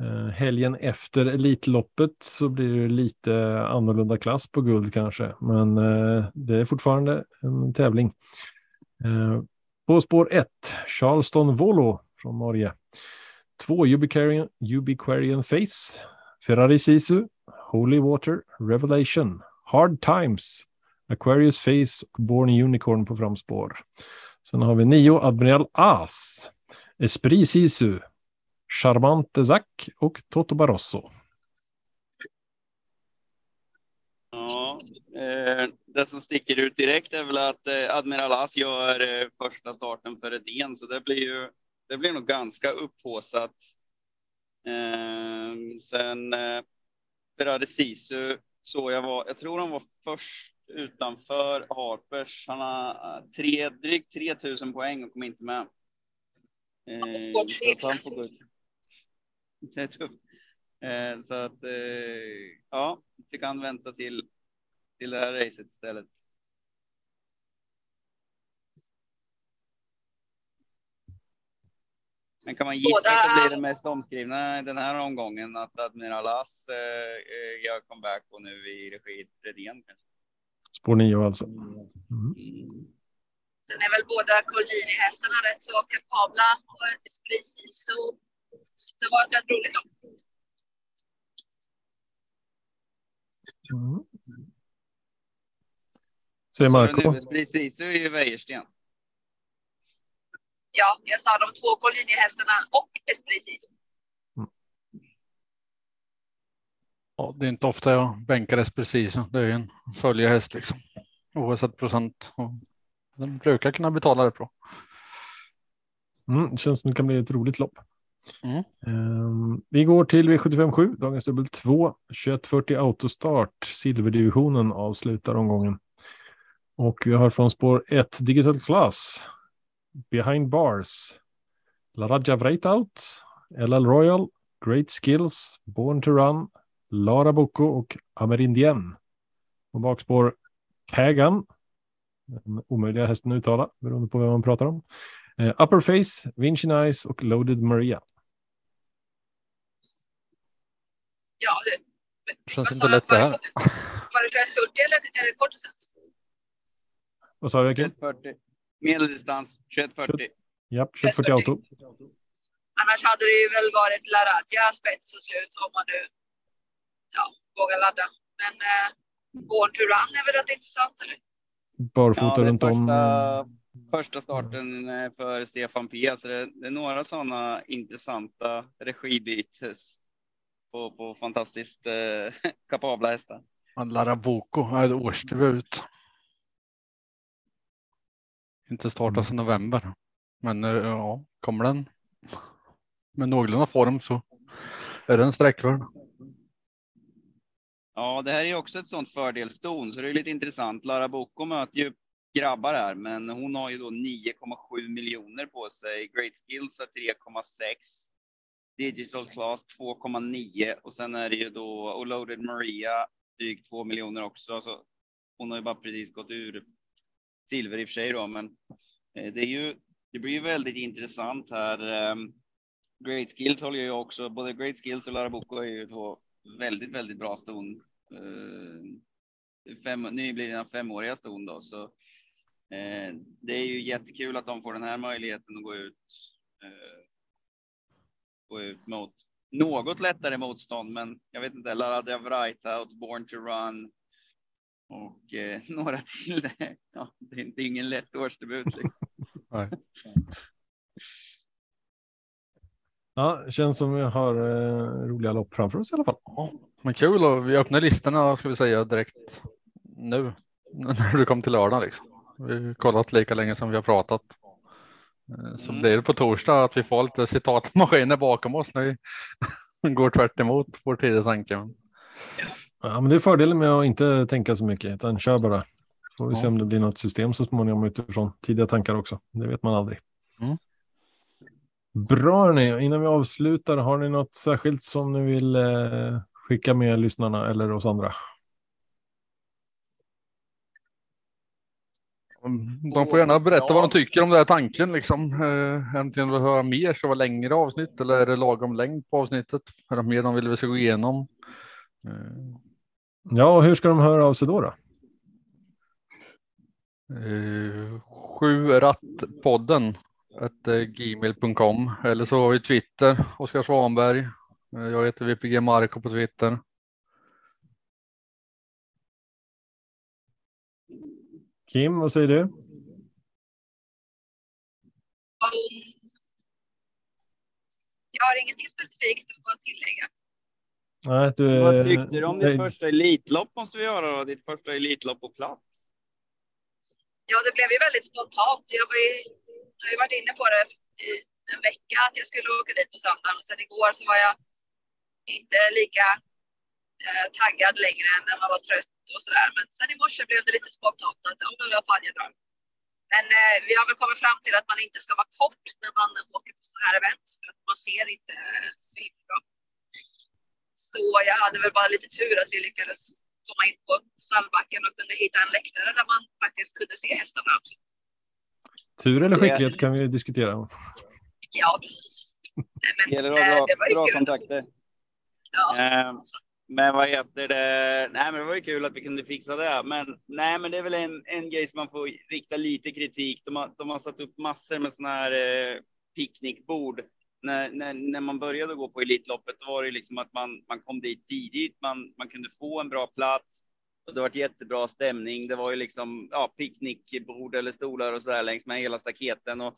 Eh, helgen efter Elitloppet så blir det lite annorlunda klass på guld kanske, men eh, det är fortfarande en tävling. Eh, på spår 1, Charleston Volo från Norge. 2, Ubiquarian, Ubiquarian Face, Ferrari Sisu, Holy Water, Revelation. Hard Times, Aquarius Face och Born Unicorn på framspår. Sen har vi nio Admiral As, Esprit Sisu, Charmante Zack och Toto Barroso. Ja, eh, det som sticker ut direkt är väl att eh, Admiral As gör eh, första starten för Redén, så det blir ju det blir nog ganska upphåsat. Ehm, sen eh, Ferrari Sisu så jag var, jag tror han var först utanför Harpers. Han har eh, tre, drygt 3000 poäng och kom inte med. Eh, så *laughs* det är tufft. Eh, så att eh, ja, fick han vänta till till det här racet istället. Men kan man gissa Båda... att det blir det mest omskrivna den här omgången att Admiral As eh, eh, gör comeback och nu i regi Redén? Spår 9 alltså. Mm. Sen är väl båda Colgjini-hästarna rätt så kapabla och precis så det var ett rätt roligt lopp. Mm. Säger Marco. Precis, så är ju Wäjersten. Ja, jag sa de två Collini-hästarna och Esprecis. Ja, det är inte ofta jag bänkar Esprecis. Det är en följehäst liksom. Oavsett procent. Och den brukar kunna betala det bra. Mm, det känns som det kan bli ett roligt lopp. Mm. Um, vi går till V757, dagens dubbel 2, 2140 autostart. Silverdivisionen avslutar omgången. Och vi har från spår 1 Digital Class, Behind Bars, La Raja Vreitaut, LL Royal, Great Skills, Born to Run, Lara Boko och Amerindien. Och bakspår Kagan, den omöjliga hästen att uttala beroende på vem man pratar om. Uh, upper Face, Vinci Nice och Loaded Maria. Ja, det känns inte lätt det här. Var det 2140 eller, eller kortdistans? Vad sa du? 2140. Medeldistans 2140. Ja, 2140 auto. Annars hade det ju väl varit Laradja spets och slut om man nu ja, vågar ladda. Men eh, Born to Run är väl rätt intressant eller? Barfota ja, runt första, om. Första starten eh, för Stefan P. Så det, det är några sådana intressanta regibytes på, på fantastiskt eh, *laughs* kapabla hästar. Laraboko årsdebut. Inte startat sedan november. Men eh, ja, kommer den med någorlunda form så är den sträckvärd. Ja, det här är också ett sånt fördelston, så det är lite intressant. Lara Boko möter ju grabbar här, men hon har ju då 9,7 miljoner på sig. Great Skills har 3,6. Digital Class 2,9 och sen är det ju då Loaded Maria drygt 2 miljoner också. Så hon har ju bara precis gått ur silver i och för sig då, men eh, det är ju. Det blir ju väldigt intressant här. Eh, great Skills håller ju också. Både Great Skills och Lara Boko är ju två väldigt, väldigt bra ston. Eh, fem, nyblivna femåriga ston då, så det är ju jättekul att de får den här möjligheten att gå ut. Gå ut mot något lättare motstånd, men jag vet inte. Lara de Right Out, Born to Run och eh, *laughs* några till. Ja, det är inte ingen lätt årsdebut. Liksom. *laughs* *laughs* Ja, det känns som vi har eh, roliga lopp framför oss i alla fall. Ja, men kul och vi öppnar listorna ska vi säga direkt nu när du kom till lördag. Liksom. Vi har kollat lika länge som vi har pratat. Eh, Så Mm. blir det på torsdag att vi får lite citatmaskiner bakom oss när vi går tvärt emot vår tidiga tanke. Ja, men det är fördelen med att inte tänka så mycket, utan kör bara. Får vi se Ja. om det blir något system så småningom utifrån tidiga tankar också. Det vet man aldrig. Mm. Bra hörni, innan vi avslutar, har ni något särskilt som ni vill eh, skicka med lyssnarna eller oss andra? De får gärna berätta vad de tycker om den här tanken. Liksom. Eh, Äntligen vill höra mer så var längre avsnitt eller är det lagom längd på avsnittet? Är det mer de vill vi ska gå igenom? Eh, Ja, och hur ska de höra av sig då? då? Eh, sju rattpodden at eh, gmail.com eller så har vi Twitter, Oskar Svanberg. Eh, jag heter VPG Marco på Twitter. Kim, vad säger du? Jag har ingenting specifikt att tillägga. Nej, du, Vad tyckte du om ditt nej, första Elitlopp måste vi göra då? Ditt första Elitlopp på plats. Ja, det blev ju väldigt spontant. Jag, var ju, jag har ju varit inne på det i en vecka att jag skulle åka dit på söndagen och sen igår så var jag inte lika eh, taggad längre när man var trött och sådär. Men sen i morse blev det lite spontant att ja, men vad fan jag drar. Men eh, vi har väl kommit fram till att man inte ska vara kort när man åker på sådana här event för att man ser inte eh, svinbra. Så jag hade väl bara lite tur att vi lyckades komma in på stallbacken och kunde hitta en läktare där man faktiskt kunde se hästarna tur eller skicklighet kan vi diskutera. Ja, precis. Nej, men, Det gäller eh, att det var ha ju bra, bra kul. kontakter. Ja. Eh, men vad heter det? Nej, men det var ju kul att vi kunde fixa det. Men nej, men det är väl en, en grej som man får rikta lite kritik. De har, de har satt upp massor med sådana här eh, picknickbord. När, när, när man började gå på Elitloppet då var det liksom att man, man kom dit tidigt. Man, man kunde få en bra plats. Och det var jättebra stämning. Det var ju liksom ja, picknickbord eller stolar och så där längs med hela staketen. Och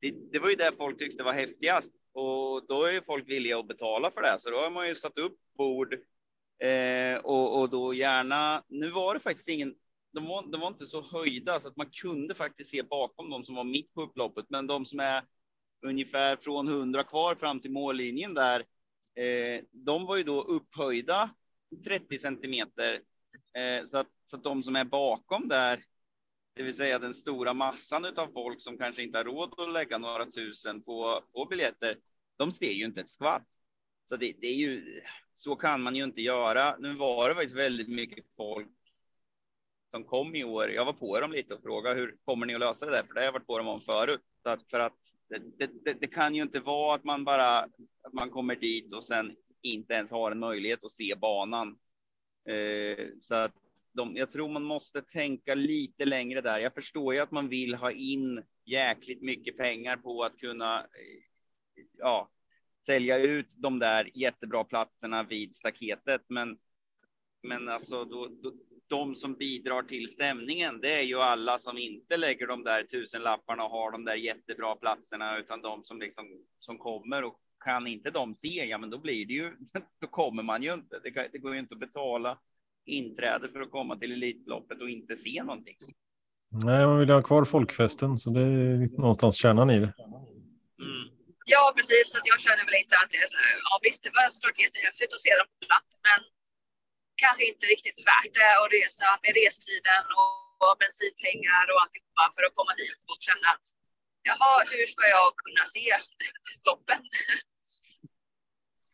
det, det var ju det folk tyckte var häftigast. Och då är ju folk villiga att betala för det. Så då har man ju satt upp bord Eh, och, och då gärna, nu var det faktiskt ingen, de var, de var inte så höjda så att man kunde faktiskt se bakom dem som var mitt på upploppet, men de som är ungefär från 100 kvar fram till mållinjen där, eh, de var ju då upphöjda 30 centimeter. Eh, så, att, så att de som är bakom där, det vill säga den stora massan av folk som kanske inte har råd att lägga några tusen på, på biljetter, de ser ju inte ett skvatt. Så det, det är ju, så kan man ju inte göra. Nu var det faktiskt väldigt mycket folk som kom i år. Jag var på dem lite och frågade hur kommer ni att lösa det där? För det har jag varit på dem om förut. Så att, för att det, det, det, kan ju inte vara att man bara att man kommer dit och sen inte ens har en möjlighet att se banan. Eh, så att de, jag tror man måste tänka lite längre där. Jag förstår ju att man vill ha in jäkligt mycket pengar på att kunna eh, ja, sälja ut de där jättebra platserna vid staketet. Men, men alltså då, då, de som bidrar till stämningen, det är ju alla som inte lägger de där tusen lapparna och har de där jättebra platserna, utan de som liksom som kommer och kan inte de se, ja, men då blir det ju. *laughs* Då kommer man ju inte. Det, det går ju inte att betala inträde för att komma till Elitloppet och inte se någonting. Nej, man vill ha kvar folkfesten, så det är någonstans kärnan i det. Mm. Ja, precis. Så jag känner väl inte att det är så ja visst, det var såklart jättehäftigt att se dem på plats, men kanske inte riktigt värt det att resa med restiden och, och bensinpengar och alltihopa för att komma dit och känna att jaha, hur ska jag kunna se loppen? *laughs*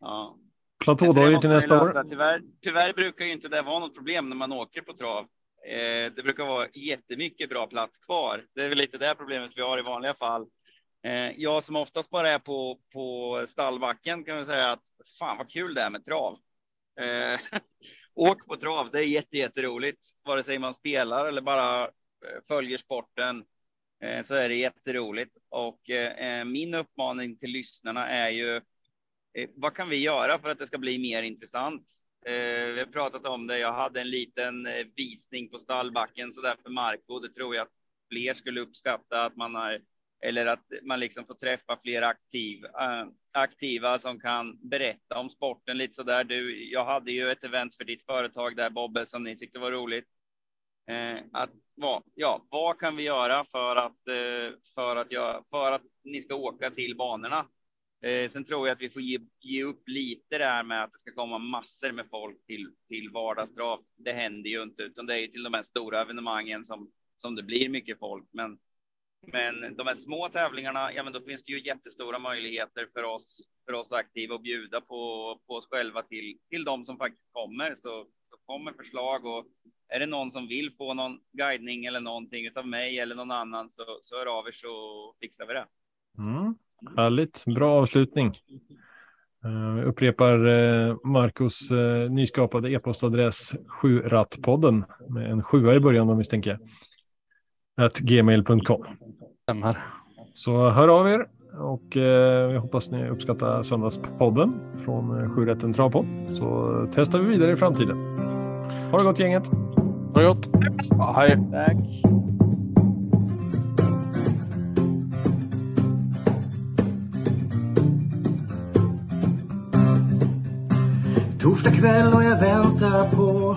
Ja. Platådagar till nästa år. Tyvärr, tyvärr brukar ju inte det vara något problem när man åker på trav. Eh, det brukar vara jättemycket bra plats kvar. Det är väl lite det problemet vi har i vanliga fall. Eh, jag som oftast bara är på, på stallbacken kan säga att fan vad kul det är med trav. Eh, *laughs* åk på trav, det är jätte, jätteroligt. Vare sig man spelar eller bara eh, följer sporten eh, så är det jätteroligt. Och eh, min uppmaning till lyssnarna är ju vad kan vi göra för att det ska bli mer intressant? vi har pratat om det. Jag hade en liten visning på stallbacken så där för Marco. Det tror jag att fler skulle uppskatta att man har eller att man liksom får träffa fler aktiv, aktiva som kan berätta om sporten lite så där. Du, jag hade ju ett event för ditt företag där Bobbe som ni tyckte var roligt. Eh, att, va, ja, vad kan vi göra för att, eh, för, att jag, för att ni ska åka till banorna? Eh, sen tror jag att vi får ge, ge upp lite där med att det ska komma massor med folk till, till vardagstrav. Det händer ju inte, utan det är ju till de här stora evenemangen som, som det blir mycket folk. Men men de här små tävlingarna, ja, men då finns det ju jättestora möjligheter för oss, för oss aktiva att bjuda på, på oss själva till, till de som faktiskt kommer. Så, så kommer förslag och är det någon som vill få någon guidning eller någonting av mig eller någon annan så, så hör av er så fixar vi det. Mm. Härligt, bra avslutning. Eh, vi upprepar eh, Marcus eh, nyskapade e-postadress 7rattpodden med en sjua i början om vi misstänker gmail.com. Så hör av er och eh, jag hoppas ni uppskattar söndagspodden från eh, Sjurätten Travpodd så testar vi vidare i framtiden. Ha det gott gänget! Ha det gott! Ja, hej! Tack! Torsdag kväll och jag väntar på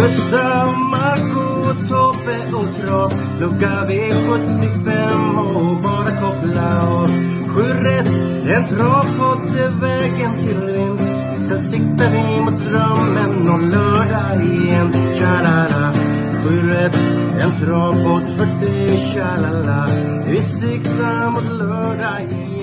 Gustav, Marco, Tobbe och Trav Lucka V75 och bara koppla av Sju rätt en travpott är vägen till vinst. Sen siktar vi mot drömmen och lördag igen. Tja-la-la. sju rätt, en travpott för dig, tja-la-la. Vi siktar mot lördag igen